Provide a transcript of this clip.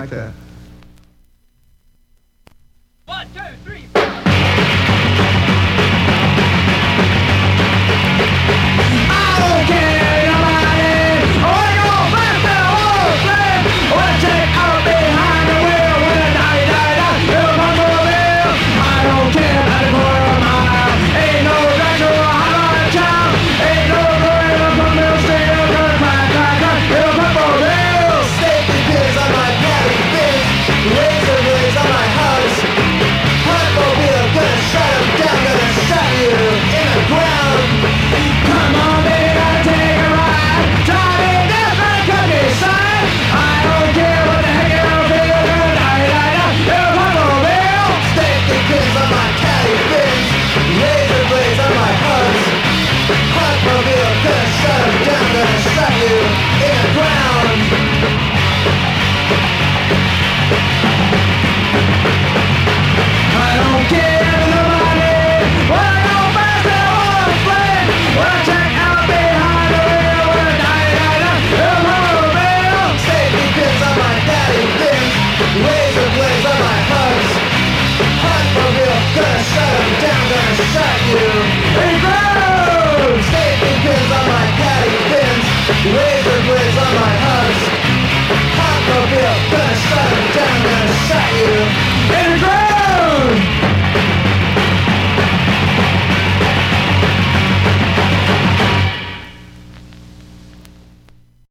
like that. One, two, three. sideways on my husband. Pop a beer, better down and shut you.